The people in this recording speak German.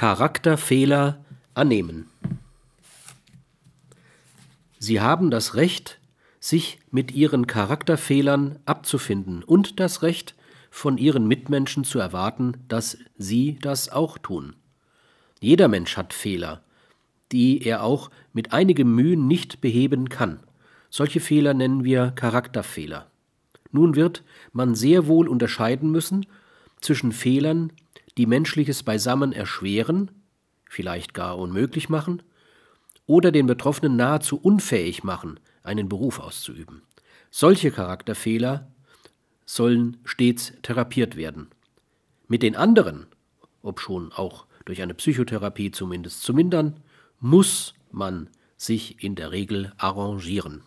Charakterfehler annehmen. Sie haben das Recht, sich mit ihren Charakterfehlern abzufinden und das Recht, von ihren Mitmenschen zu erwarten, dass sie das auch tun. Jeder Mensch hat Fehler, die er auch mit einigem Mühen nicht beheben kann. Solche Fehler nennen wir Charakterfehler. Nun wird man sehr wohl unterscheiden müssen zwischen Fehlern, die menschliches Beisammen erschweren, vielleicht gar unmöglich machen, oder den Betroffenen nahezu unfähig machen, einen Beruf auszuüben. Solche Charakterfehler sollen stets therapiert werden. Mit den anderen, obschon auch durch eine Psychotherapie zumindest zu mindern, muss man sich in der Regel arrangieren.